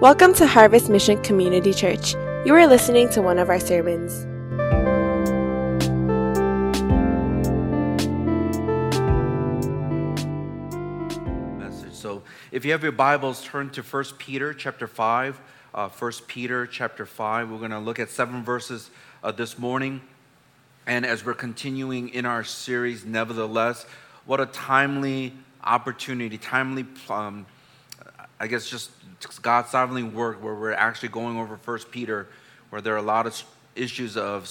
Welcome to Harvest Mission Community Church. You are listening to one of our sermons. message. So if you have your Bibles, turn to 1 Peter chapter 5. Uh, 1 Peter chapter 5. We're going to look at seven verses uh, this morning. And as we're continuing in our series, nevertheless, what a timely opportunity, timely, um, I guess, just God's sovereignly work where we're actually going over 1 Peter, where there are a lot of issues of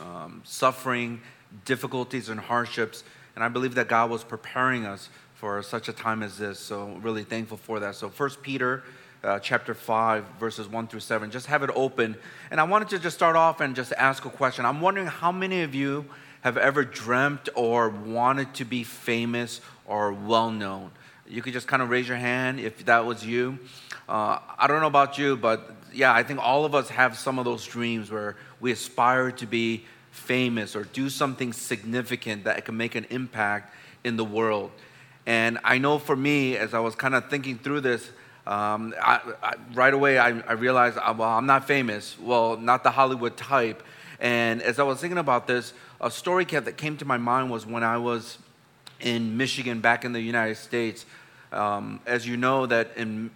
um, suffering, difficulties, and hardships. And I believe that God was preparing us for such a time as this. So really thankful for that. So First Peter uh, chapter 5 verses 1 through 7 just have it open and i wanted to just start off and just ask a question i'm wondering how many of you have ever dreamt or wanted to be famous or well known you could just kind of raise your hand if that was you uh, i don't know about you but yeah i think all of us have some of those dreams where we aspire to be famous or do something significant that can make an impact in the world and I know for me, as I was kind of thinking through this, um, I, I, right away I, I realized, uh, well, I'm not famous. Well, not the Hollywood type. And as I was thinking about this, a story that came to my mind was when I was in Michigan, back in the United States. Um, as you know, that in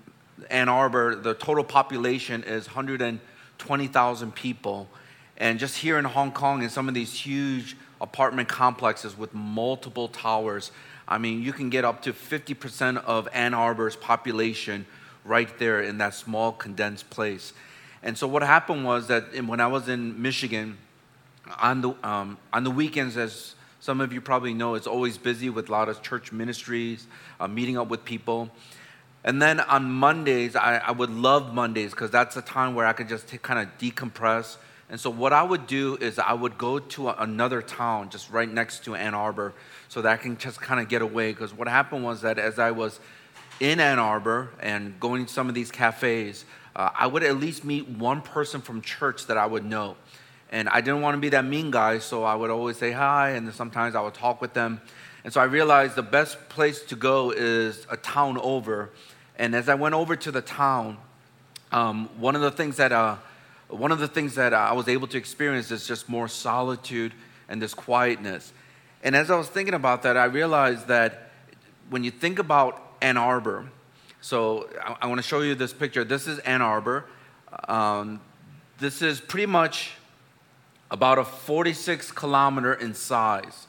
Ann Arbor, the total population is 120,000 people. And just here in Hong Kong, in some of these huge apartment complexes with multiple towers, I mean, you can get up to 50% of Ann Arbor's population right there in that small condensed place. And so what happened was that when I was in Michigan, on the, um, on the weekends, as some of you probably know, it's always busy with a lot of church ministries, uh, meeting up with people. And then on Mondays, I, I would love Mondays because that's a time where I could just kind of decompress. And so what I would do is I would go to a, another town just right next to Ann Arbor so that I can just kind of get away. Because what happened was that as I was in Ann Arbor and going to some of these cafes, uh, I would at least meet one person from church that I would know. And I didn't want to be that mean guy, so I would always say hi, and sometimes I would talk with them. And so I realized the best place to go is a town over. And as I went over to the town, um, one of the things that uh, one of the things that I was able to experience is just more solitude and this quietness. And as I was thinking about that, I realized that when you think about Ann Arbor, so I, I want to show you this picture. This is Ann Arbor. Um, this is pretty much about a 46 kilometer in size.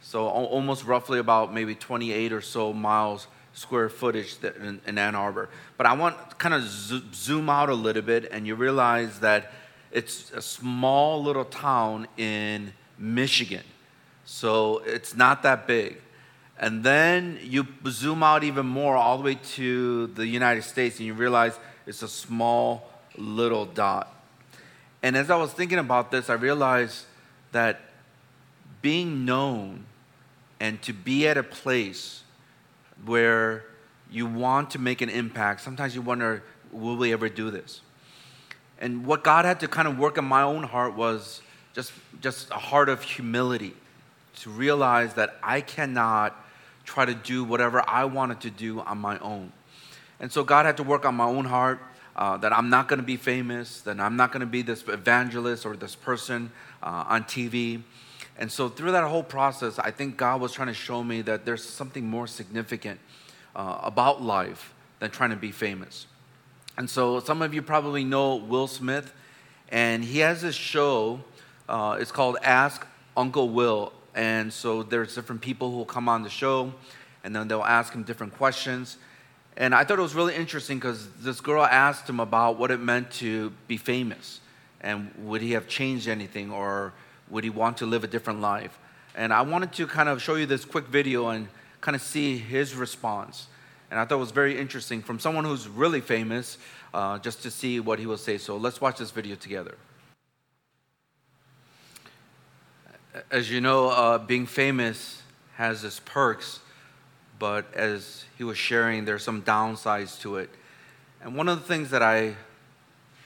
So almost roughly about maybe 28 or so miles square footage in, Ann Arbor. But I want to kind of zoom out a little bit and you realize that it's a small little town in Michigan. So it's not that big. And then you zoom out even more all the way to the United States and you realize it's a small little dot. And as I was thinking about this, I realized that being known and to be at a place where you want to make an impact, sometimes you wonder, will we ever do this? And what God had to kind of work in my own heart was just, just a heart of humility to realize that I cannot try to do whatever I wanted to do on my own. And so God had to work on my own heart uh, that I'm not going to be famous, that I'm not going to be this evangelist or this person uh, on TV. And so through that whole process, I think God was trying to show me that there's something more significant uh, about life than trying to be famous. And so some of you probably know Will Smith, and he has this show. Uh, it's called Ask Uncle Will. And so there's different people who will come on the show, and then they'll ask him different questions. And I thought it was really interesting because this girl asked him about what it meant to be famous, and would he have changed anything, or would he want to live a different life? And I wanted to kind of show you this quick video and kind of see his response. And I thought it was very interesting from someone who's really famous, uh, just to see what he will say. So let's watch this video together. as you know, uh, being famous has its perks, but as he was sharing, there's some downsides to it. And one of the things that I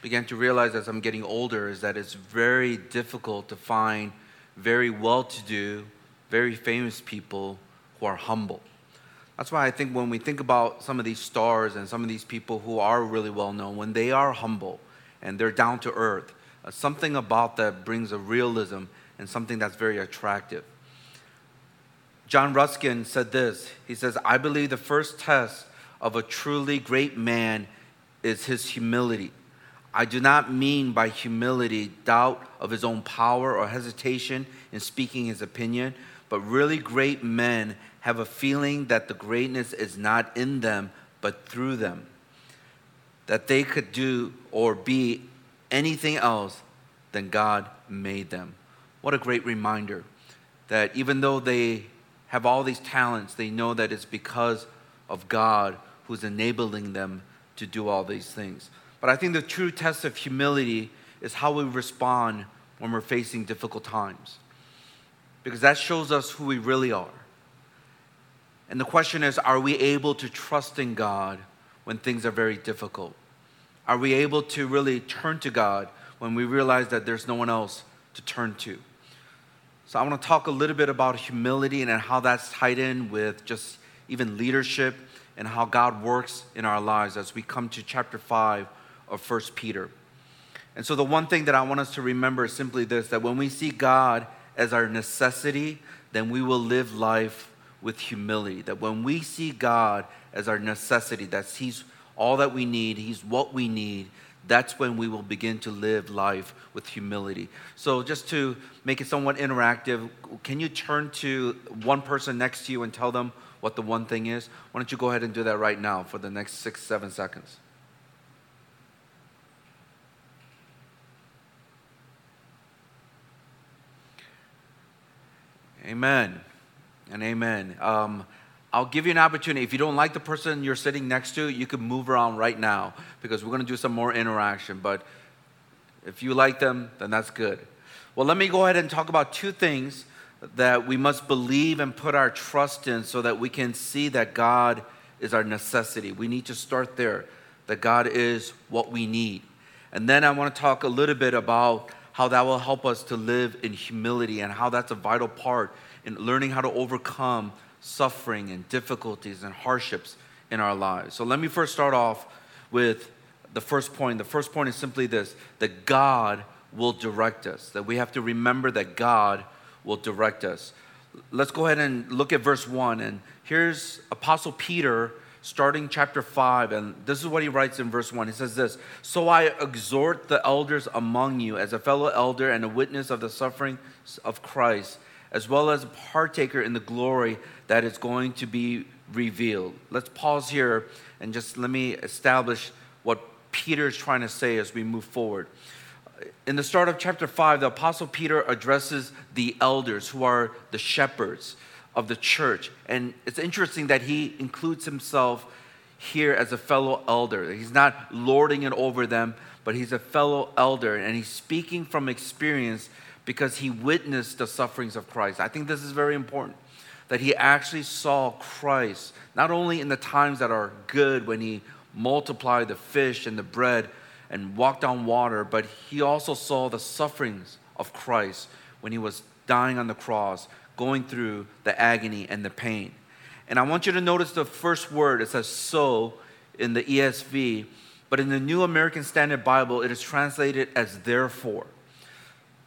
began to realize as I'm getting older is that it's very difficult to find very well to do, very famous people who are humble. That's why I think when we think about some of these stars and some of these people who are really well known, when they are humble and they're down to earth, uh, something about that brings a realism and something that's very attractive. John Ruskin said this He says, I believe the first test of a truly great man is his humility. I do not mean by humility doubt of his own power or hesitation in speaking his opinion, but really great men have a feeling that the greatness is not in them, but through them. That they could do or be anything else than God made them. What a great reminder that even though they have all these talents, they know that it's because of God who's enabling them to do all these things. But I think the true test of humility is how we respond when we're facing difficult times. Because that shows us who we really are. And the question is are we able to trust in God when things are very difficult? Are we able to really turn to God when we realize that there's no one else to turn to? So, I want to talk a little bit about humility and how that's tied in with just even leadership and how God works in our lives as we come to chapter 5 of 1 Peter. And so, the one thing that I want us to remember is simply this that when we see God as our necessity, then we will live life with humility. That when we see God as our necessity, that He's all that we need, He's what we need, that's when we will begin to live life with humility. So, just to make it somewhat interactive, can you turn to one person next to you and tell them what the one thing is? Why don't you go ahead and do that right now for the next six, seven seconds? Amen and amen. Um, I'll give you an opportunity. If you don't like the person you're sitting next to, you can move around right now because we're going to do some more interaction. But if you like them, then that's good. Well, let me go ahead and talk about two things that we must believe and put our trust in so that we can see that God is our necessity. We need to start there, that God is what we need. And then I want to talk a little bit about how that will help us to live in humility and how that's a vital part in learning how to overcome suffering and difficulties and hardships in our lives. So let me first start off with the first point. The first point is simply this that God will direct us, that we have to remember that God will direct us. Let's go ahead and look at verse 1. And here's Apostle Peter starting chapter 5. And this is what he writes in verse 1. He says this So I exhort the elders among you as a fellow elder and a witness of the sufferings of Christ as well as a partaker in the glory that is going to be revealed. Let's pause here and just let me establish what Peter is trying to say as we move forward. In the start of chapter 5, the Apostle Peter addresses the elders who are the shepherds of the church. And it's interesting that he includes himself here as a fellow elder. He's not lording it over them, but he's a fellow elder and he's speaking from experience because he witnessed the sufferings of Christ. I think this is very important that he actually saw Christ not only in the times that are good when he multiplied the fish and the bread and walked on water, but he also saw the sufferings of Christ when he was dying on the cross, going through the agony and the pain. And I want you to notice the first word, it says so in the ESV, but in the New American Standard Bible, it is translated as therefore.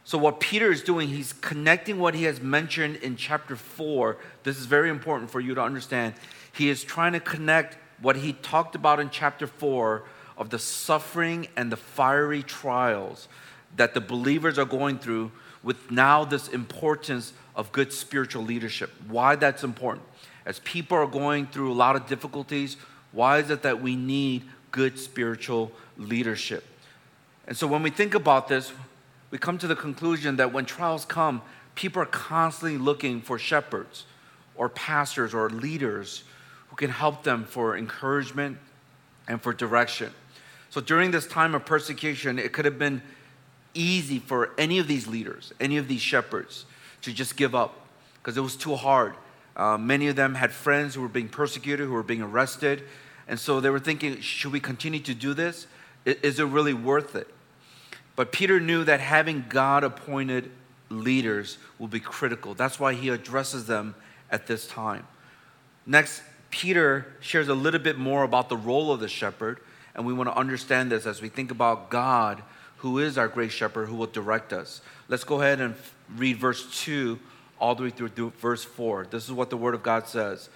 So, what Peter is doing, he's connecting what he has mentioned in chapter 4. This is very important for you to understand. He is trying to connect what he talked about in chapter 4 of the suffering and the fiery trials that the believers are going through with now this importance of good spiritual leadership. Why that's important. As people are going through a lot of difficulties, why is it that we need good spiritual leadership? And so when we think about this, we come to the conclusion that when trials come, people are constantly looking for shepherds or pastors or leaders who can help them for encouragement and for direction. So during this time of persecution, it could have been easy for any of these leaders, any of these shepherds, to just give up because it was too hard. Uh, many of them had friends who were being persecuted, who were being arrested. And so they were thinking, should we continue to do this? Is it really worth it? But Peter knew that having God appointed leaders will be critical. That's why he addresses them at this time. Next, Peter shares a little bit more about the role of the shepherd, and we want to understand this as we think about God, who is our great shepherd, who will direct us. Let's go ahead and read verse 2 all the way through verse 4. This is what the Word of God says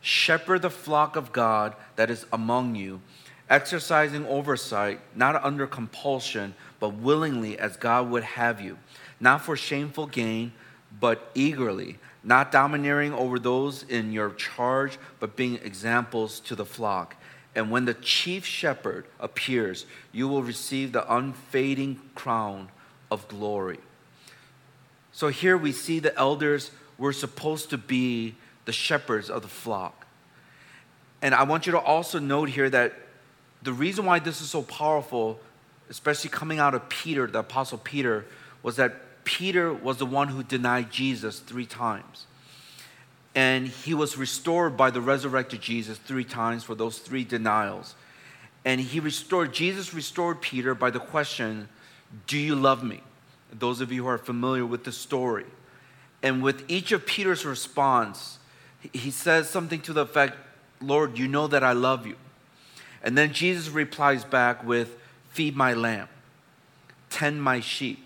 Shepherd the flock of God that is among you, exercising oversight, not under compulsion, but willingly as God would have you, not for shameful gain, but eagerly, not domineering over those in your charge, but being examples to the flock. And when the chief shepherd appears, you will receive the unfading crown of glory. So here we see the elders were supposed to be the shepherds of the flock. And I want you to also note here that the reason why this is so powerful, especially coming out of Peter, the Apostle Peter, was that Peter was the one who denied Jesus three times. And he was restored by the resurrected Jesus three times for those three denials. And he restored, Jesus restored Peter by the question, Do you love me? those of you who are familiar with the story. And with each of Peter's response, he says something to the effect, Lord, you know that I love you. And then Jesus replies back with, Feed my lamb, tend my sheep,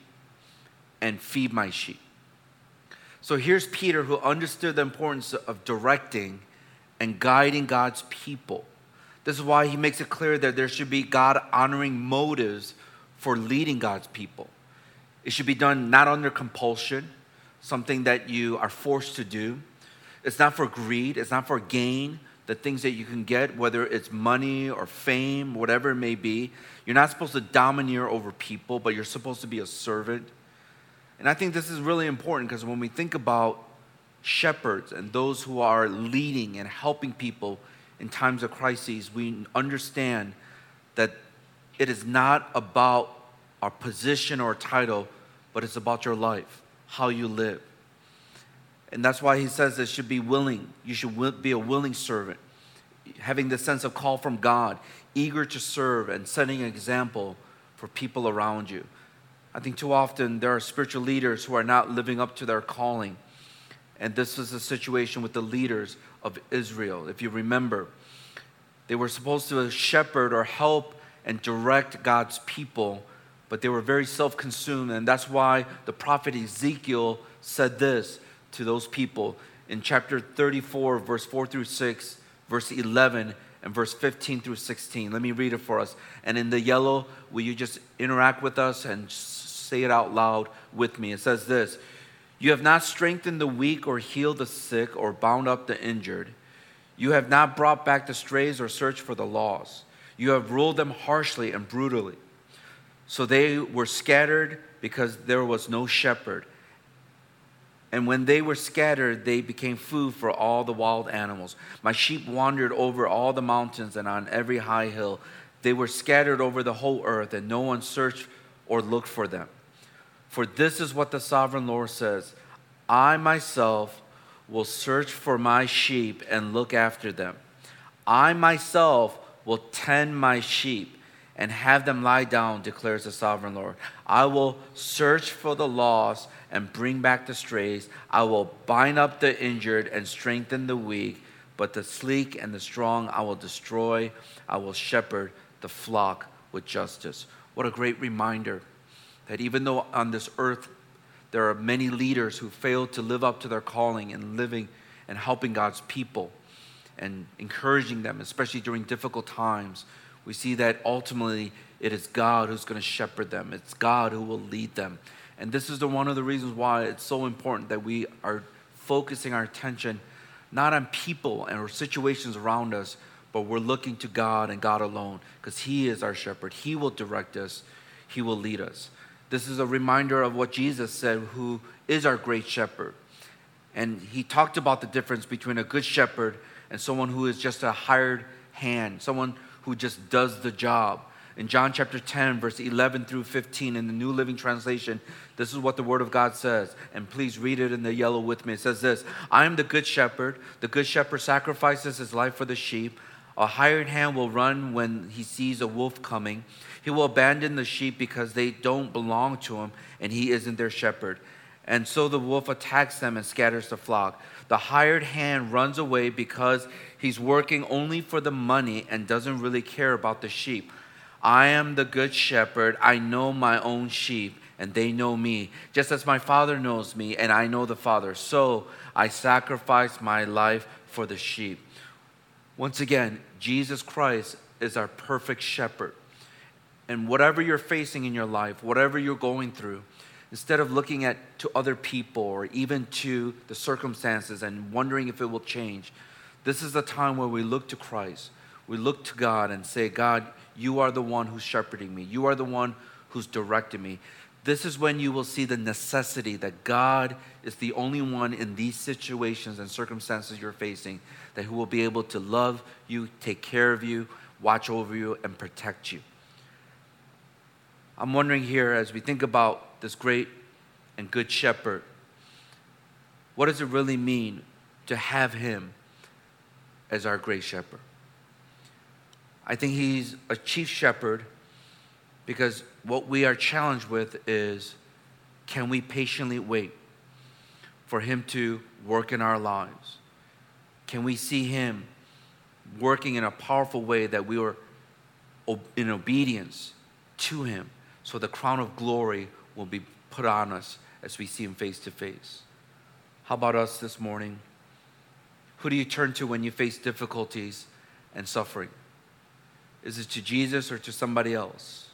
and feed my sheep. So here's Peter who understood the importance of directing and guiding God's people. This is why he makes it clear that there should be God honoring motives for leading God's people. It should be done not under compulsion, something that you are forced to do. It's not for greed, it's not for gain, the things that you can get, whether it's money or fame, whatever it may be. You're not supposed to domineer over people, but you're supposed to be a servant. And I think this is really important because when we think about shepherds and those who are leading and helping people in times of crises, we understand that it is not about our position or title, but it's about your life, how you live. And that's why he says it should be willing. You should be a willing servant, having the sense of call from God, eager to serve and setting an example for people around you. I think too often there are spiritual leaders who are not living up to their calling. And this is the situation with the leaders of Israel. If you remember, they were supposed to shepherd or help and direct God's people but they were very self consumed. And that's why the prophet Ezekiel said this to those people in chapter 34, verse 4 through 6, verse 11, and verse 15 through 16. Let me read it for us. And in the yellow, will you just interact with us and say it out loud with me? It says this You have not strengthened the weak or healed the sick or bound up the injured. You have not brought back the strays or searched for the lost. You have ruled them harshly and brutally. So they were scattered because there was no shepherd. And when they were scattered, they became food for all the wild animals. My sheep wandered over all the mountains and on every high hill. They were scattered over the whole earth, and no one searched or looked for them. For this is what the sovereign Lord says I myself will search for my sheep and look after them. I myself will tend my sheep and have them lie down, declares the sovereign Lord. I will search for the lost and bring back the strays. I will bind up the injured and strengthen the weak, but the sleek and the strong I will destroy. I will shepherd the flock with justice. What a great reminder that even though on this earth there are many leaders who fail to live up to their calling and living and helping God's people and encouraging them, especially during difficult times, we see that ultimately it is God who's going to shepherd them, it's God who will lead them. And this is the, one of the reasons why it's so important that we are focusing our attention not on people and or situations around us, but we're looking to God and God alone because He is our shepherd. He will direct us, He will lead us. This is a reminder of what Jesus said, who is our great shepherd. And He talked about the difference between a good shepherd and someone who is just a hired hand, someone who just does the job. In John chapter 10, verse 11 through 15, in the New Living Translation, this is what the Word of God says. And please read it in the yellow with me. It says this I am the good shepherd. The good shepherd sacrifices his life for the sheep. A hired hand will run when he sees a wolf coming. He will abandon the sheep because they don't belong to him and he isn't their shepherd. And so the wolf attacks them and scatters the flock. The hired hand runs away because he's working only for the money and doesn't really care about the sheep. I am the good shepherd. I know my own sheep, and they know me, just as my Father knows me, and I know the Father. So I sacrifice my life for the sheep. Once again, Jesus Christ is our perfect shepherd. And whatever you're facing in your life, whatever you're going through, instead of looking at to other people or even to the circumstances and wondering if it will change, this is the time where we look to Christ. We look to God and say, God, you are the one who's shepherding me. You are the one who's directing me. This is when you will see the necessity that God is the only one in these situations and circumstances you're facing that who will be able to love you, take care of you, watch over you, and protect you. I'm wondering here as we think about this great and good shepherd, what does it really mean to have him as our great shepherd? I think he's a chief shepherd because what we are challenged with is can we patiently wait for him to work in our lives? Can we see him working in a powerful way that we were in obedience to him so the crown of glory will be put on us as we see him face to face? How about us this morning? Who do you turn to when you face difficulties and suffering? Is it to Jesus or to somebody else?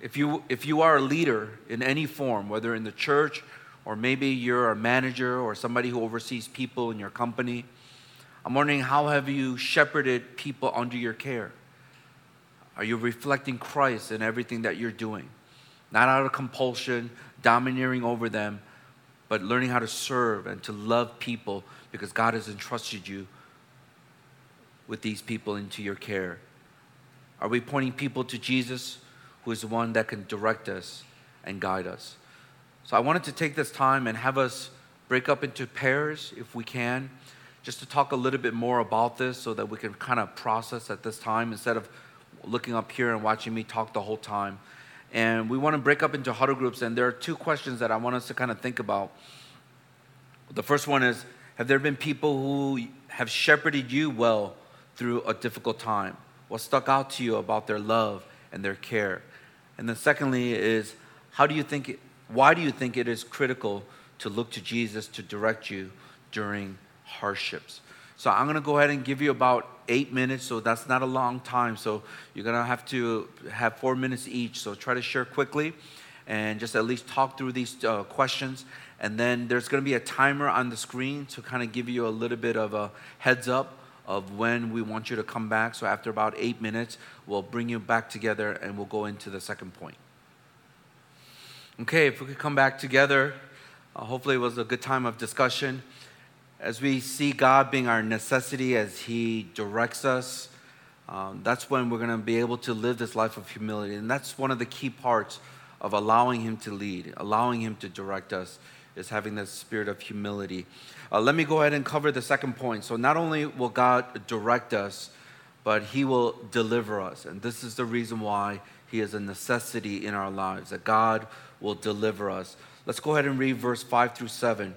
If you, if you are a leader in any form, whether in the church or maybe you're a manager or somebody who oversees people in your company, I'm wondering how have you shepherded people under your care? Are you reflecting Christ in everything that you're doing? Not out of compulsion, domineering over them, but learning how to serve and to love people because God has entrusted you with these people into your care. Are we pointing people to Jesus, who is the one that can direct us and guide us? So I wanted to take this time and have us break up into pairs if we can, just to talk a little bit more about this so that we can kind of process at this time instead of looking up here and watching me talk the whole time. And we want to break up into huddle groups, and there are two questions that I want us to kind of think about. The first one is Have there been people who have shepherded you well through a difficult time? What stuck out to you about their love and their care? And then secondly is how do you think it, why do you think it is critical to look to Jesus to direct you during hardships? So I'm going to go ahead and give you about eight minutes, so that's not a long time. So you're going to have to have four minutes each. So try to share quickly and just at least talk through these uh, questions. And then there's going to be a timer on the screen to kind of give you a little bit of a heads up of when we want you to come back. So after about eight minutes, we'll bring you back together and we'll go into the second point. Okay, if we could come back together, uh, hopefully it was a good time of discussion. As we see God being our necessity as He directs us, um, that's when we're going to be able to live this life of humility. And that's one of the key parts of allowing Him to lead, allowing Him to direct us, is having this spirit of humility. Uh, let me go ahead and cover the second point. So, not only will God direct us, but He will deliver us. And this is the reason why He is a necessity in our lives, that God will deliver us. Let's go ahead and read verse 5 through 7.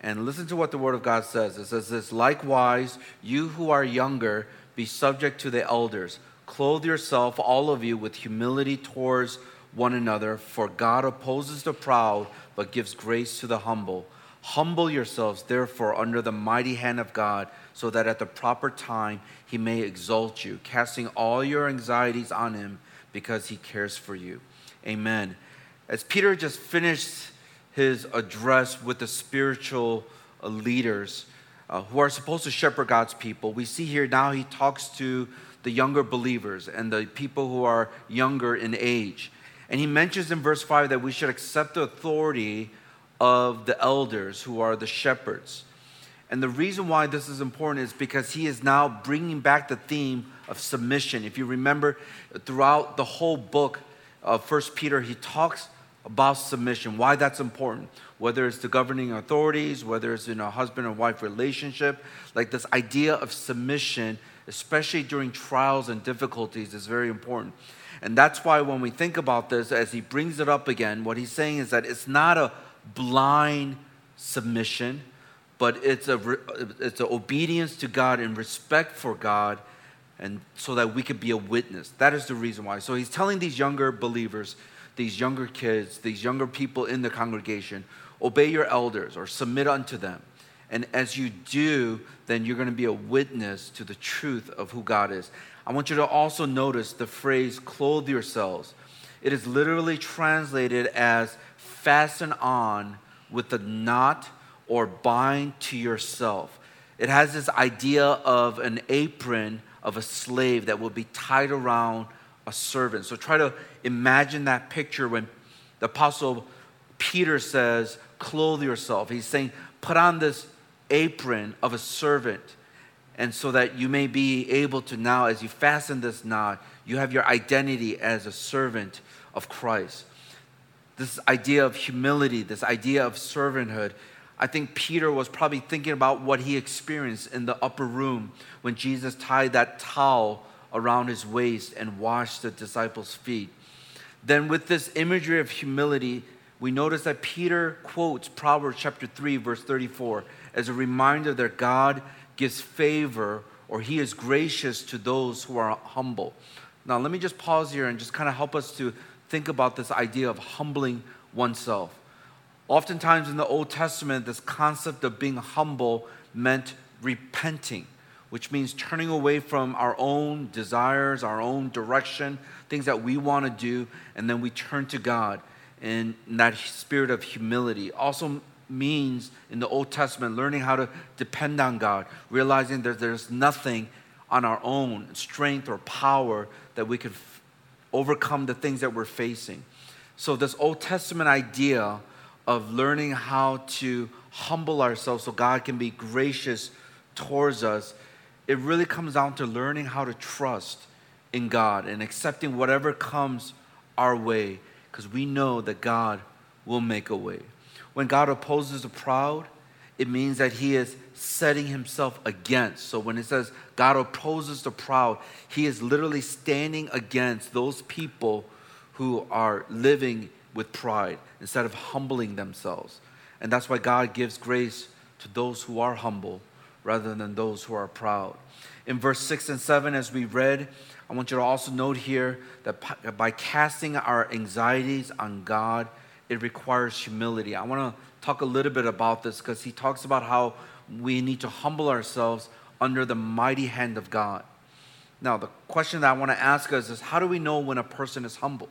And listen to what the Word of God says. It says this Likewise, you who are younger, be subject to the elders. Clothe yourself, all of you, with humility towards one another, for God opposes the proud, but gives grace to the humble. Humble yourselves, therefore, under the mighty hand of God, so that at the proper time he may exalt you, casting all your anxieties on him because he cares for you. Amen. As Peter just finished his address with the spiritual uh, leaders uh, who are supposed to shepherd God's people, we see here now he talks to the younger believers and the people who are younger in age. And he mentions in verse 5 that we should accept the authority of the elders who are the shepherds. And the reason why this is important is because he is now bringing back the theme of submission. If you remember, throughout the whole book of First Peter, he talks about submission, why that's important, whether it's the governing authorities, whether it's in a husband and wife relationship, like this idea of submission, especially during trials and difficulties, is very important. And that's why when we think about this, as he brings it up again, what he's saying is that it's not a blind submission, but it's a it's an obedience to God and respect for God, and so that we could be a witness. That is the reason why. So he's telling these younger believers, these younger kids, these younger people in the congregation, obey your elders or submit unto them. And as you do, then you're going to be a witness to the truth of who God is. I want you to also notice the phrase clothe yourselves. It is literally translated as fasten on with a knot or bind to yourself. It has this idea of an apron of a slave that will be tied around a servant. So try to imagine that picture when the apostle Peter says, clothe yourself. He's saying, put on this apron of a servant. And so that you may be able to now, as you fasten this knot, you have your identity as a servant of Christ. This idea of humility, this idea of servanthood, I think Peter was probably thinking about what he experienced in the upper room when Jesus tied that towel around his waist and washed the disciples' feet. Then, with this imagery of humility, we notice that Peter quotes Proverbs chapter 3, verse 34, as a reminder that God gives favor or he is gracious to those who are humble. Now, let me just pause here and just kind of help us to think about this idea of humbling oneself. Oftentimes in the Old Testament, this concept of being humble meant repenting, which means turning away from our own desires, our own direction, things that we want to do, and then we turn to God in that spirit of humility. Also means in the Old Testament learning how to depend on God, realizing that there's nothing on our own strength or power that we could f- overcome the things that we're facing. So, this Old Testament idea of learning how to humble ourselves so God can be gracious towards us, it really comes down to learning how to trust in God and accepting whatever comes our way because we know that God will make a way. When God opposes the proud, it means that he is setting himself against. So when it says God opposes the proud, he is literally standing against those people who are living with pride instead of humbling themselves. And that's why God gives grace to those who are humble rather than those who are proud. In verse 6 and 7, as we read, I want you to also note here that by casting our anxieties on God, it requires humility. I want to talk a little bit about this because he talks about how we need to humble ourselves under the mighty hand of God. Now, the question that I want to ask us is how do we know when a person is humble?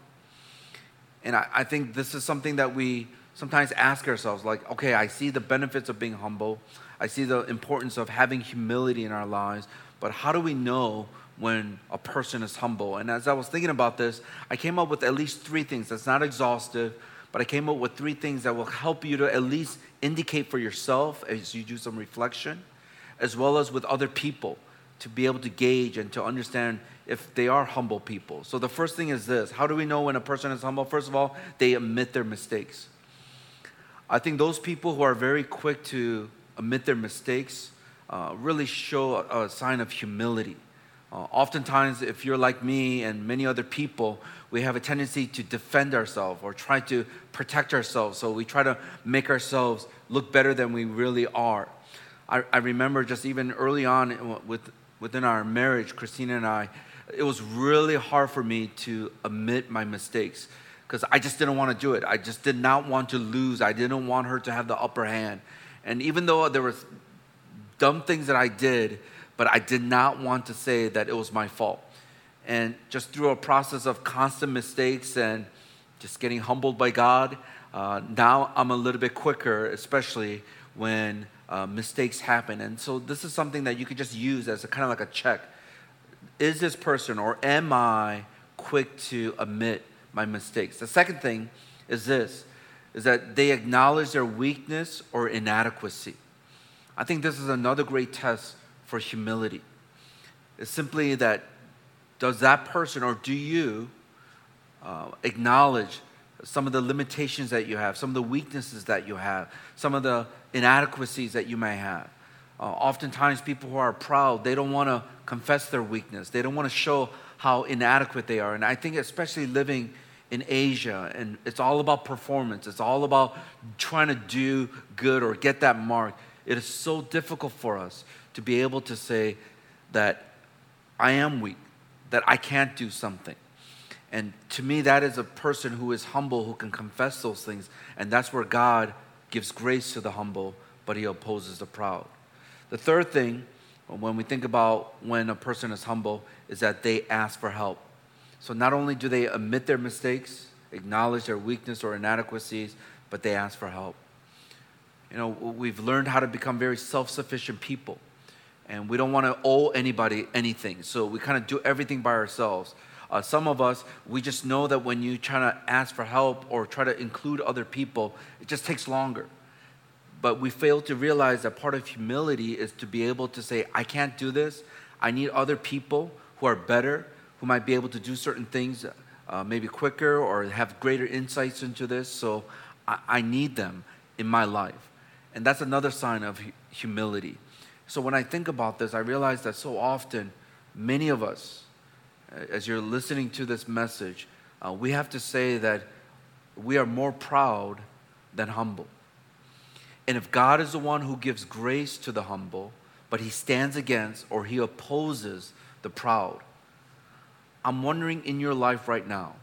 And I, I think this is something that we sometimes ask ourselves like, okay, I see the benefits of being humble, I see the importance of having humility in our lives, but how do we know when a person is humble? And as I was thinking about this, I came up with at least three things. That's not exhaustive, but I came up with three things that will help you to at least indicate for yourself as you do some reflection, as well as with other people to be able to gauge and to understand if they are humble people. So the first thing is this how do we know when a person is humble? First of all, they admit their mistakes. I think those people who are very quick to admit their mistakes uh, really show a, a, sign of humility. Uh, oftentimes, if you're like me and many other people, we have a tendency to defend ourselves or try to protect ourselves. So we try to make ourselves look better than we really are. I, I remember just even early on with, within our marriage, Christina and I, it was really hard for me to admit my mistakes because I just didn't want to do it. I just did not want to lose. I didn't want her to have the upper hand. And even though there were dumb things that I did, but I did not want to say that it was my fault. And just through a process of constant mistakes and just getting humbled by God, uh, now I'm a little bit quicker, especially when uh, mistakes happen. And so this is something that you could just use as a kind of like a check is this person or am I quick to admit my mistakes? The second thing is this is that they acknowledge their weakness or inadequacy. I think this is another great test for humility. It's simply that does that person or do you uh, acknowledge some of the limitations that you have, some of the weaknesses that you have, some of the inadequacies that you may have? Uh, oftentimes, people who are proud, they don't want to confess their weakness. They don't want to show how inadequate they are. And I think, especially living in Asia, and it's all about performance, it's all about trying to do good or get that mark. it is so difficult for us to be able to say that I am weak, that I can't do something. And to me, that is a person who is humble, who can confess those things. And that's where God gives grace to the humble, but he opposes the proud. The third thing, when we think about when a person is humble, is that they ask for help. So not only do they admit their mistakes, acknowledge their weakness or inadequacies, but they ask for help. You know, we've learned how to become very self sufficient people, and we don't want to owe anybody anything. So we kind of do everything by ourselves. Uh, some of us, we just know that when you try to ask for help or try to include other people, it just takes longer. But we fail to realize that part of humility is to be able to say, I can't do this. I need other people who are better, who might be able to do certain things uh, maybe quicker or have greater insights into this. So I, I need them in my life. And that's another sign of humility. So when I think about this, I realize that so often, many of us, as you're listening to this message, uh, we have to say that we are more proud than humble. And if God is the one who gives grace to the humble, but he stands against or he opposes the proud, I'm wondering in your life right now,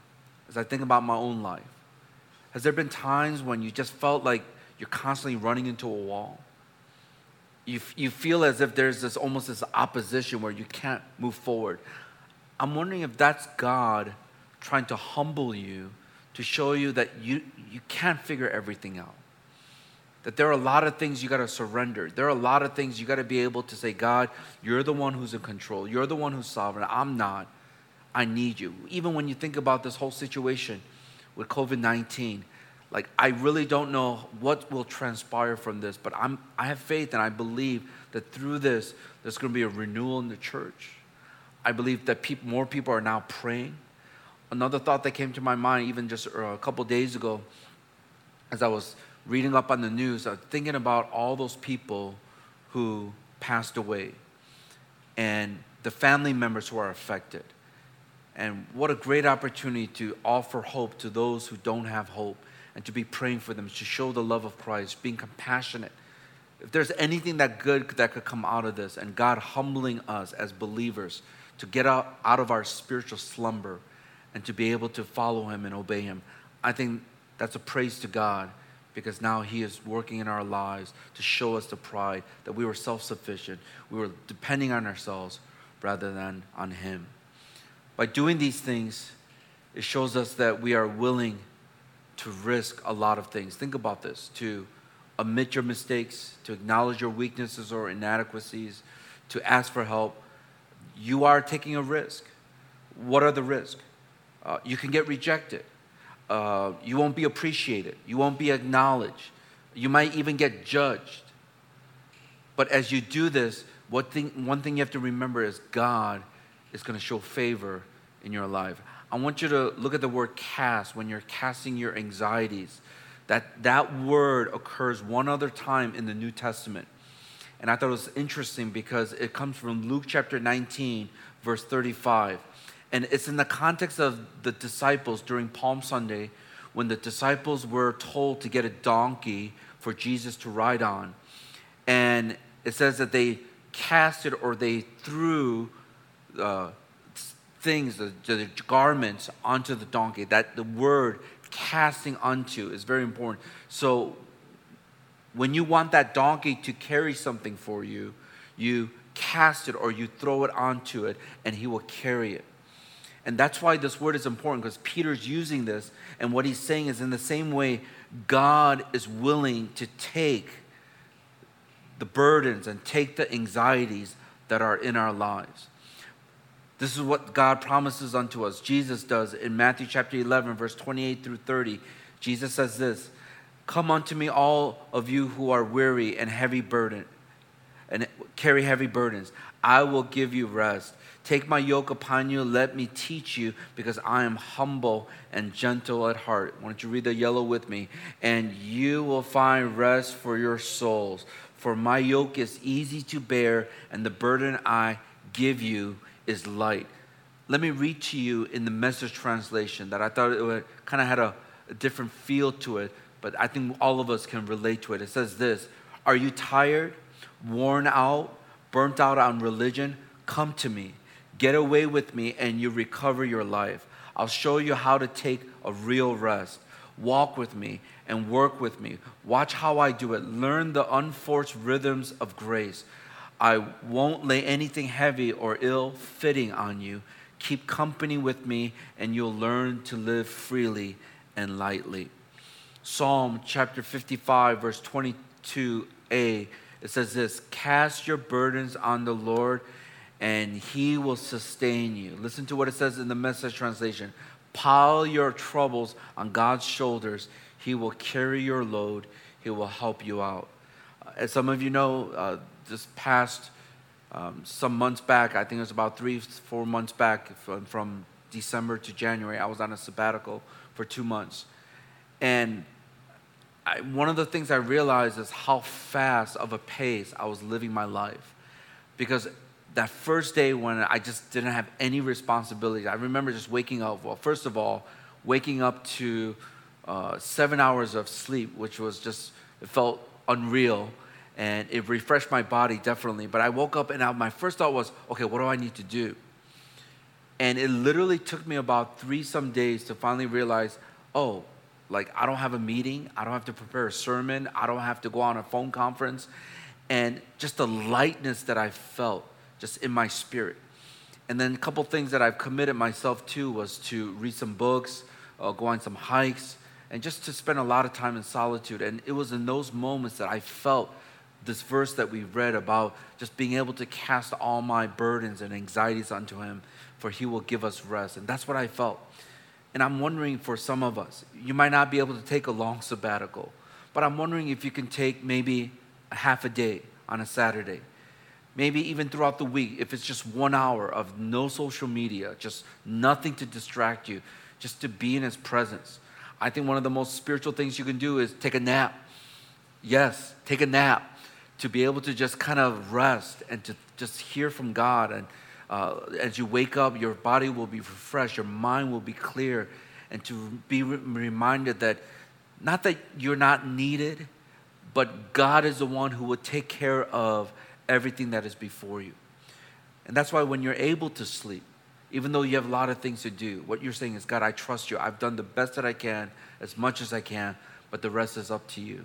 as I think about my own life, has there been times when you just felt like you're constantly running into a wall? You, you feel as if there's this almost this opposition where you can't move forward. I'm wondering if that's God trying to humble you to show you that you, you can't figure everything out. That there are a lot of things you got to surrender. There are a lot of things you got to be able to say, God, you're the one who's in control. You're the one who's sovereign. I'm not. I need you. Even when you think about this whole situation with COVID 19, like I really don't know what will transpire from this, but I'm, I have faith and I believe that through this, there's going to be a renewal in the church. I believe that people, more people are now praying. Another thought that came to my mind, even just uh, a couple days ago, as I was reading up on the news, I was thinking about all those people who passed away and the family members who are affected. And what a great opportunity to offer hope to those who don't have hope and to be praying for them, to show the love of Christ, being compassionate. If there's anything that good that could come out of this, and God humbling us as believers to get out, out of our spiritual slumber and to be able to follow Him and obey Him, I think that's a praise to God because now He is working in our lives to show us the pride that we were self sufficient, we were depending on ourselves rather than on Him. By doing these things, it shows us that we are willing to risk a lot of things. Think about this to admit your mistakes, to acknowledge your weaknesses or inadequacies, to ask for help. You are taking a risk. What are the risks? Uh, you can get rejected. Uh, you won't be appreciated. You won't be acknowledged. You might even get judged. But as you do this, one thing, one thing you have to remember is God is going to show favor in your life. I want you to look at the word cast when you're casting your anxieties. That, that word occurs one other time in the New Testament. And I thought it was interesting because it comes from Luke chapter 19, verse 35. And it's in the context of the disciples during Palm Sunday when the disciples were told to get a donkey for Jesus to ride on. And it says that they casted or they threw uh, things, the, the garments onto the donkey. That the word casting onto is very important. So when you want that donkey to carry something for you, you cast it or you throw it onto it and he will carry it. And that's why this word is important because Peter's using this. And what he's saying is in the same way, God is willing to take the burdens and take the anxieties that are in our lives. This is what God promises unto us. Jesus does in Matthew chapter 11, verse 28 through 30. Jesus says this Come unto me, all of you who are weary and heavy burden, and carry heavy burdens. I will give you rest. Take my yoke upon you. Let me teach you, because I am humble and gentle at heart. Why don't you read the yellow with me? And you will find rest for your souls. For my yoke is easy to bear, and the burden I give you is light. Let me read to you in the message translation that I thought it kind of had a, a different feel to it, but I think all of us can relate to it. It says this Are you tired, worn out, burnt out on religion? Come to me. Get away with me, and you recover your life. I'll show you how to take a real rest. Walk with me and work with me. Watch how I do it. Learn the unforced rhythms of grace. I won't lay anything heavy or ill fitting on you. Keep company with me, and you'll learn to live freely and lightly. Psalm chapter 55, verse 22a, it says this Cast your burdens on the Lord, and he will sustain you. Listen to what it says in the message translation Pile your troubles on God's shoulders, he will carry your load, he will help you out. As some of you know, uh, this past um, some months back, I think it was about three, four months back, from, from December to January, I was on a sabbatical for two months. And I, one of the things I realized is how fast of a pace I was living my life. Because that first day when I just didn't have any responsibility, I remember just waking up. Well, first of all, waking up to uh, seven hours of sleep, which was just, it felt unreal and it refreshed my body definitely. But I woke up and I, my first thought was, okay, what do I need to do? And it literally took me about three some days to finally realize, oh, like I don't have a meeting, I don't have to prepare a sermon, I don't have to go on a phone conference, and just the lightness that I felt just in my spirit. And then a couple things that I've committed myself to was to read some books, uh, go on some hikes, and just to spend a lot of time in solitude. And it was in those moments that I felt this verse that we read about just being able to cast all my burdens and anxieties unto him for he will give us rest. And that's what i felt. And i'm wondering for some of us you might not be able to take a long sabbatical but i'm wondering if you can take maybe a half a day on a saturday maybe even throughout the week if it's just one hour of no social media just nothing to distract you just to be in his presence. I think one of the most spiritual things you can do is take a nap. Yes take a nap to be able to just kind of rest and to just hear from God. And uh, as you wake up, your body will be refreshed, your mind will be clear, and to be re- reminded that not that you're not needed, but God is the one who will take care of everything that is before you. And that's why when you're able to sleep, even though you have a lot of things to do, what you're saying is, God, I trust you. I've done the best that I can, as much as I can, but the rest is up to you.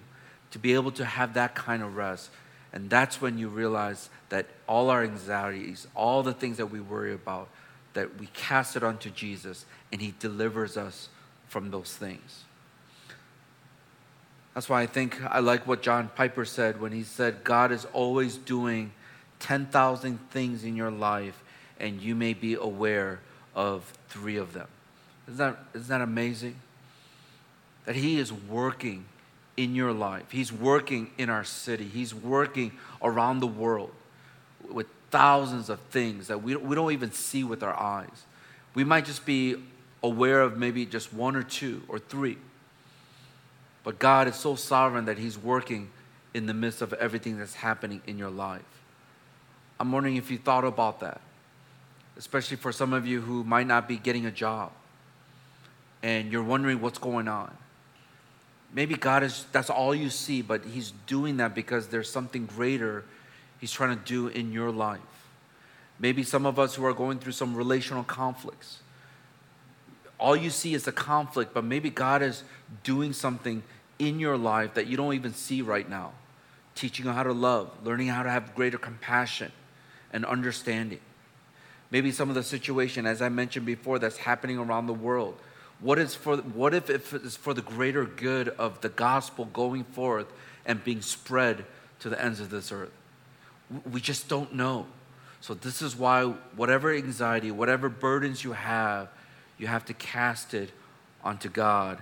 To be able to have that kind of rest and that's when you realize that all our anxieties, all the things that we worry about, that we cast it onto Jesus and He delivers us from those things. That's why I think I like what John Piper said when he said, God is always doing 10,000 things in your life, and you may be aware of three of them. Isn't that, isn't that amazing? That He is working in your life. He's working in our city. He's working around the world with thousands of things that we, we don't even see with our eyes. We might just be aware of maybe just one or two or three. But God is so sovereign that He's working in the midst of everything that's happening in your life. I'm wondering if you thought about that, especially for some of you who might not be getting a job and you're wondering what's going on maybe God is, that's all you see, but He's doing that because there's something greater He's trying to do in your life. Maybe some of us who are going through some relational conflicts, all you see is a conflict, but maybe God is doing something in your life that you don't even see right now. Teaching you how to love, learning how to have greater compassion and understanding. Maybe some of the situation, as I mentioned before, that's happening around the world what, is for, what if it is for the greater good of the gospel going forth and being spread to the ends of this earth? We just don't know. So, this is why, whatever anxiety, whatever burdens you have, you have to cast it onto God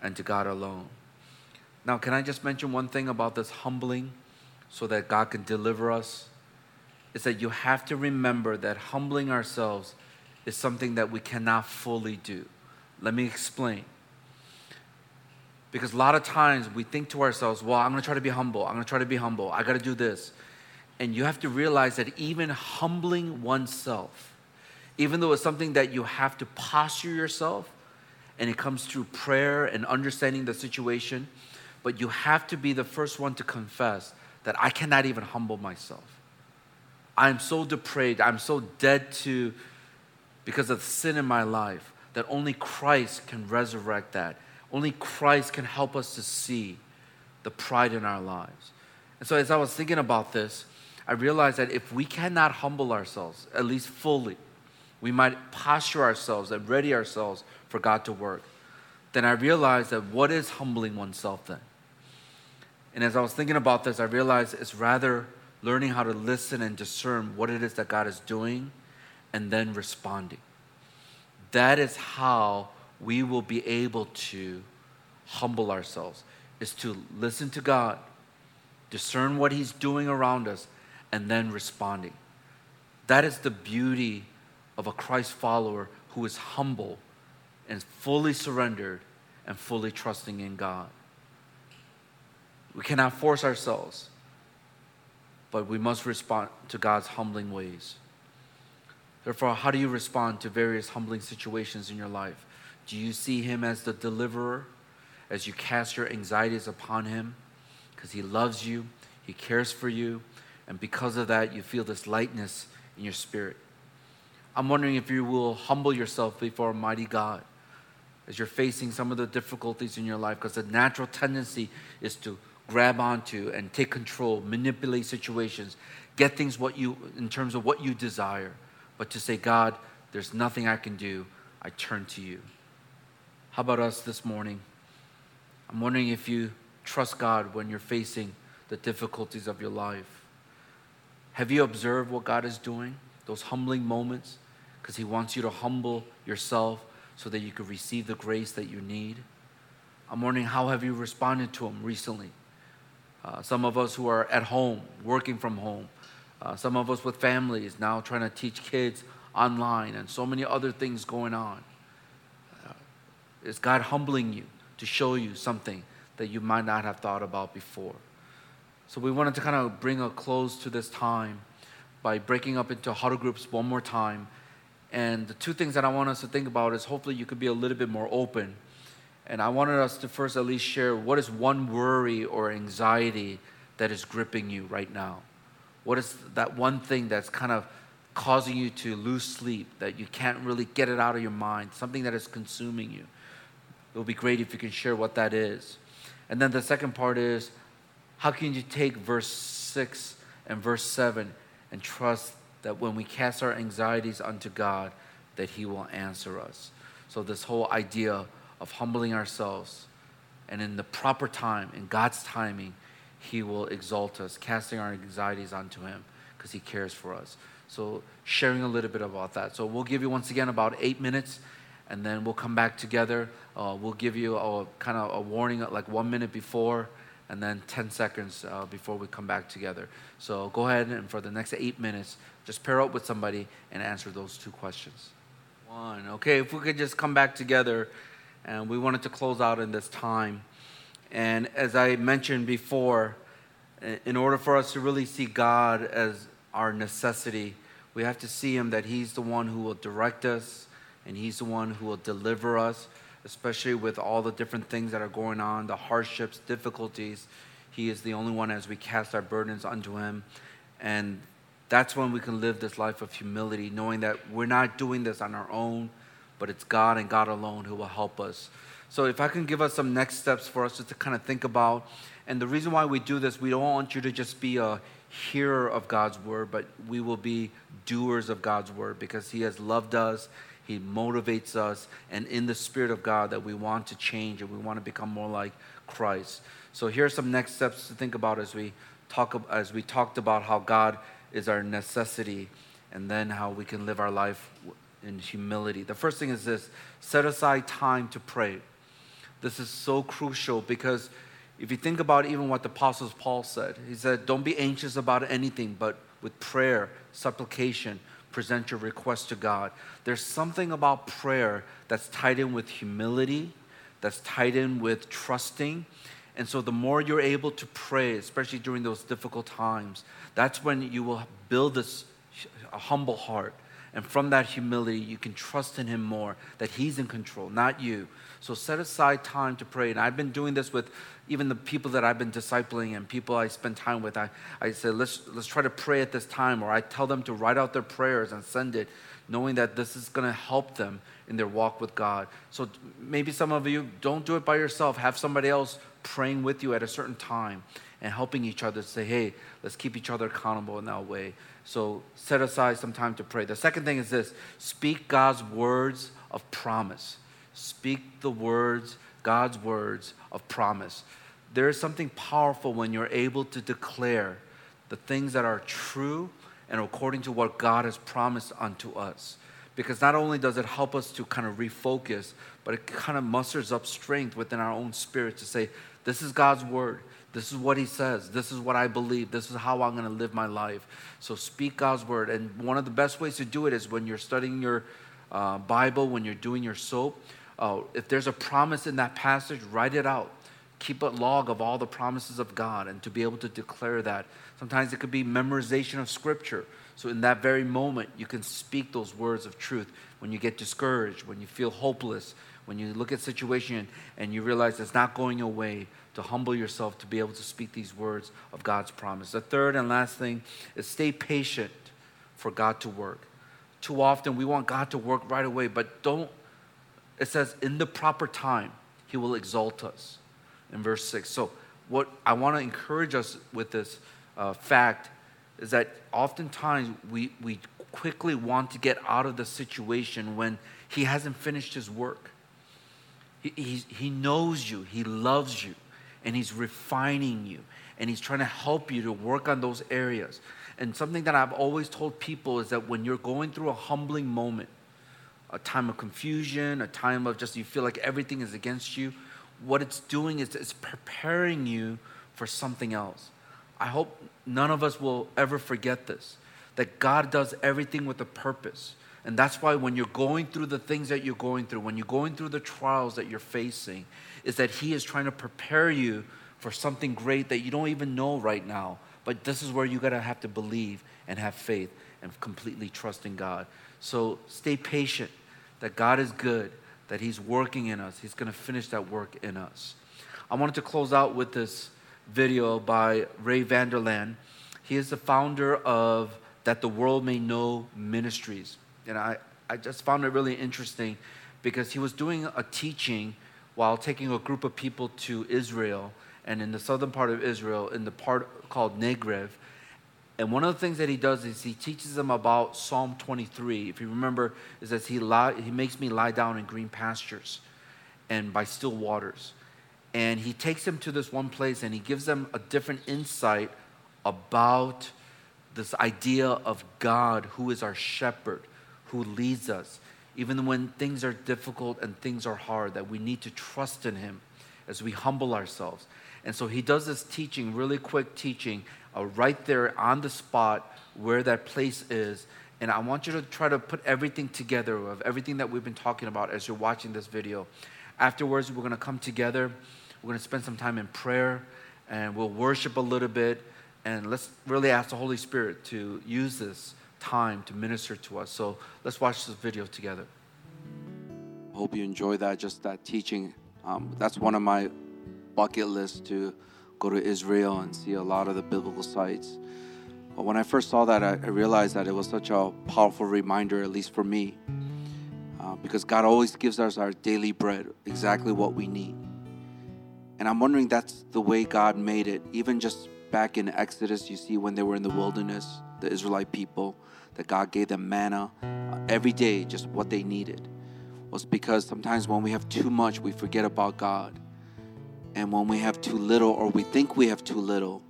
and to God alone. Now, can I just mention one thing about this humbling so that God can deliver us? Is that you have to remember that humbling ourselves is something that we cannot fully do. Let me explain. Because a lot of times we think to ourselves, well, I'm going to try to be humble. I'm going to try to be humble. I got to do this. And you have to realize that even humbling oneself, even though it's something that you have to posture yourself, and it comes through prayer and understanding the situation, but you have to be the first one to confess that I cannot even humble myself. I'm so depraved, I'm so dead to because of sin in my life that only Christ can resurrect that. Only Christ can help us to see the pride in our lives. And so as I was thinking about this, I realized that if we cannot humble ourselves, at least fully, we might posture ourselves and ready ourselves for God to work. Then I realized that what is humbling oneself then? And as I was thinking about this, I realized it's rather learning how to listen and discern what it is that God is doing and then responding. That is how we will be able to humble ourselves is to listen to God, discern what he's doing around us and then responding. That is the beauty of a Christ follower who is humble and fully surrendered and fully trusting in God. We cannot force ourselves, but we must respond to God's humbling ways. Therefore, how do you respond to various humbling situations in your life? Do you see Him as the deliverer as you cast your anxieties upon Him? Because He loves you, He cares for you, and because of that, you feel this lightness in your spirit. I'm wondering if you will humble yourself before Almighty God as you're facing some of the difficulties in your life, because the natural tendency is to grab onto and take control, manipulate situations, get things what you in terms of what you desire, but to say, God, there's nothing I can do. I turn to you. How about us this morning? I'm wondering if you trust God when you're facing the difficulties of your life. Have you observed what God is doing? Those humbling moments? Because He wants you to humble yourself so that you can receive the grace that you need. I'm wondering how have you responded to Him recently? Uh, some of us who are at home, working from home, uh, some of us with families now trying to teach kids online, and so many other things going on. Uh, is God humbling you to show you something that you might not have thought about before? So we wanted to kind of bring a close to this time by breaking up into huddle groups one more time. And the two things that I want us to think about is hopefully you could be a little bit more open. And I wanted us to first at least share what is one worry or anxiety that is gripping you right now? What is that one thing that's kind of causing you to lose sleep, that you can't really get it out of your mind, something that is consuming you? It would be great if you can share what that is. And then the second part is how can you take verse 6 and verse 7 and trust that when we cast our anxieties unto God, that He will answer us? So, this whole idea of humbling ourselves and in the proper time, in God's timing, He will exalt us, casting our anxieties onto Him because He cares for us. So, sharing a little bit about that. So, we'll give you once again about eight minutes and then we'll come back together. Uh, we'll give you a kind of a warning like one minute before and then 10 seconds uh, before we come back together. So go ahead and for the next eight minutes, just pair up with somebody and answer those two questions. One, okay, if we could just come back together, and we wanted to close out in this time. And as I mentioned before, in order for us to really see God as our necessity, we have to see Him that He's the one who will direct us and He's the one who will deliver us especially with all the different things that are going on, the hardships, difficulties. He is the only one as we cast our burdens unto Him. And that's when we can live this life of humility, knowing that we're not doing this on our own, but it's God and God alone who will help us. So, if I can give us some next steps for us just to kind of think about, and the reason why we do this, we don't want you to just be a hearer of God's word, but we will be doers of God's word because He has loved us. He motivates us, and in the Spirit of God, that we want to change and we want to become more like Christ. So here are some next steps to think about as we talk as we talked about how God is our necessity, and then how we can live our life in humility. The first thing is this: set aside time to pray. This is so crucial because if you think about even what the apostles Paul said, he said, "Don't be anxious about anything, but with prayer, supplication." present your request to God. There's something about prayer that's tied in with humility, that's tied in with trusting. And so, the more you're able to pray, especially during those difficult times, that's when you will build this a humble heart. And from that humility, you can trust in Him more, that He's in control, not you. So set aside time to pray. And I've been doing this with even the people that I've been discipling and people I spend time with. I, I say, let's, let's try to pray at this time, or I tell them to write out their prayers and send it, knowing that this is going to help them in their walk with God. So maybe some of you don't do it by yourself, have somebody else praying with you at a certain time and helping each other say, hey, let's keep each other accountable in that way. So set aside some time to pray. The second thing is this speak God's words of promise. Speak the words, God's words of promise. There is something powerful when you're able to declare the things that are true and according to what God has promised unto us. Because not only does it help us to kind of refocus, but it kind of musters up strength within our own spirit to say, This is God's word. This is what he says. This is what I believe. This is how I'm going to live my life. So speak God's word. And one of the best ways to do it is when you're studying your uh, Bible, when you're doing your soap. Uh, if there's a promise in that passage, write it out. Keep a log of all the promises of God and to be able to declare that. Sometimes it could be memorization of scripture. So in that very moment, you can speak those words of truth. When you get discouraged, when you feel hopeless, when you look at situation and you realize it's not going away, to humble yourself to be able to speak these words of God's promise. The third and last thing is stay patient for God to work. Too often we want God to work right away, but don't, it says, in the proper time, He will exalt us in verse 6. So, what I want to encourage us with this uh, fact is that oftentimes we, we quickly want to get out of the situation when He hasn't finished His work. He, he, he knows you, He loves you and He's refining you and He's trying to help you to work on those areas. And something that I've always told people is that when you're going through a humbling moment, a time of confusion, a time of just you feel like everything is against you, what it's doing is it's preparing you for something else. I hope none of us will ever forget this that God does everything with a purpose. And that's why when you're going through the things that you're going through, when you're going through the trials that you're facing, is that He is trying to prepare you for something great that you don't even know right now. But this is where you gotta have to believe and have faith and completely trust in God. So stay patient that God is good, that He's working in us. He's gonna finish that work in us. I wanted to close out with this video by Ray Vander Laan. He is the founder of That the World May Know Ministries. And I, I just found it really interesting because he was doing a teaching while taking a group of people to Israel and in the southern part of Israel, in the part called Negev. And one of the things that he does is he teaches them about Psalm 23. If you remember, is that he, he makes me lie down in green pastures and by still waters. And he takes them to this one place and he gives them a different insight about this idea of God, who is our shepherd, who leads us even when things are difficult and things are hard, that we need to trust in Him as we humble ourselves. And so He does this teaching, really quick teaching, uh, right there on the spot where that place is. And I want you to try to put everything together of everything that we've been talking about as you're watching this video. Afterwards, we're going to come together. We're going to spend some time in prayer and we'll worship a little bit. And let's really ask the Holy Spirit to use this time to minister to us. So let's watch this video together. Hope you enjoy that, just that teaching. Um, that's one of my bucket list to go to Israel and see a lot of the biblical sites. But when I first saw that, I, realized that it was such a powerful reminder, at least for me, uh, because God always gives us our daily bread, exactly what we need. And I'm wondering that's the way God made it. Even just back in Exodus, you see when they were in the wilderness, the Israelite people, that God gave them manna uh, every day, just what they needed, was because sometimes when we have too much, we forget about God. And when we have too little, or we think we have too little,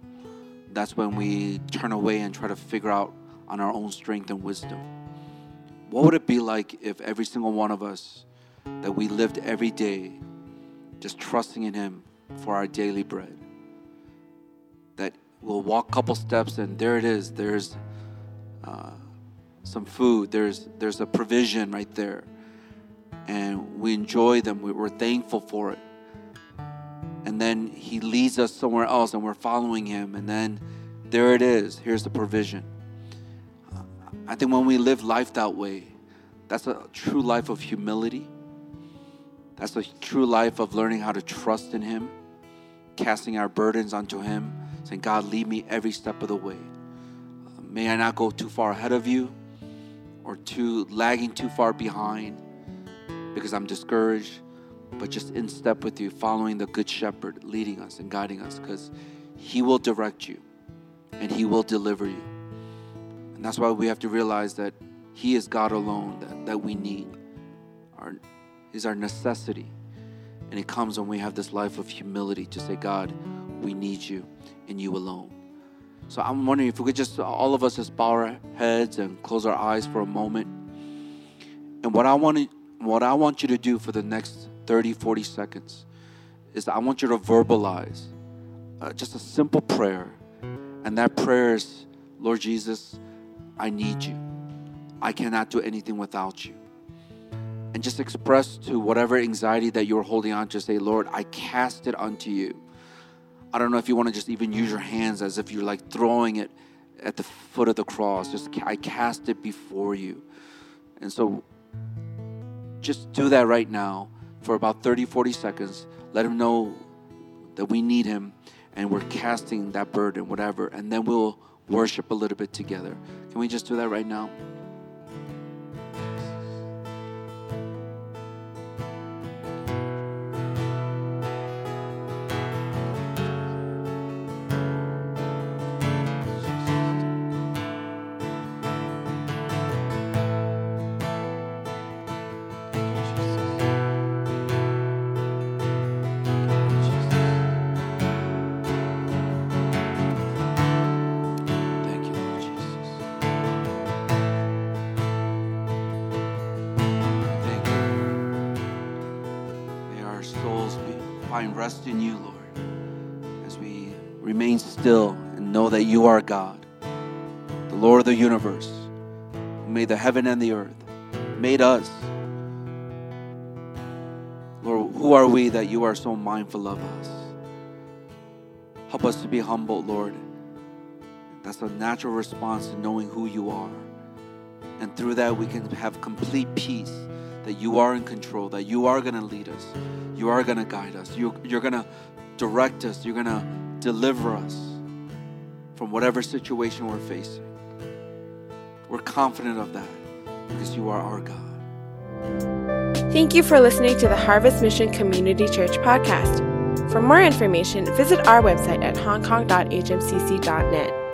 that's when we turn away and try to figure out on our own strength and wisdom. What would it be like if every single one of us that we lived every day just trusting in Him for our daily bread? That we'll walk a couple steps and there it is. There's uh, some food. There's there's a provision right there, and we enjoy them. We're thankful for it. And then He leads us somewhere else, and we're following Him. And then there it is. Here's the provision. I think when we live life that way, that's a true life of humility. That's a true life of learning how to trust in Him, casting our burdens onto Him, saying, God, lead me every step of the way. May I not go too far ahead of you or too lagging too far behind because I'm discouraged, but just in step with you, following the Good Shepherd, leading us and guiding us because He will direct you and He will deliver you. And that's why we have to realize that He is God alone that, that we need. Our, is our necessity. And it comes when we have this life of humility to say, God, we need you and you alone. So I'm wondering if we could just, all of us, just bow our heads and close our eyes for a moment. And what I want to, what I want you to do for the next 30, 40 seconds is I want you to verbalize uh, just a simple prayer. And that prayer is, Lord Jesus, I need you. I cannot do anything without you. And just express to whatever anxiety that you're holding on to, say, Lord, I cast it unto you. I don't know if you want to just even use your hands as if you're like throwing it at the foot of the cross. Just I cast it before you. And so just do that right now for about 30, 40 seconds. Let him know that we need him and we're casting that burden, whatever. And then we'll worship a little bit together. Can we just do that right now? Find rest in you, Lord, as we remain still and know that you are God, the Lord of the universe, who made the heaven and the earth, made us. Lord, who are we that you are so mindful of us? Help us to be humble, Lord. That's a natural response to knowing who you are. And through that, we can have complete peace that you are in control, that you are going to lead us, you are going to guide us, you, you're going to direct us, you're going to deliver us from whatever situation we're facing. We're confident of that because you are our God. Thank you for listening to the Harvest Mission Community Church podcast. For more information, visit our website at hongkong.hmcc.net.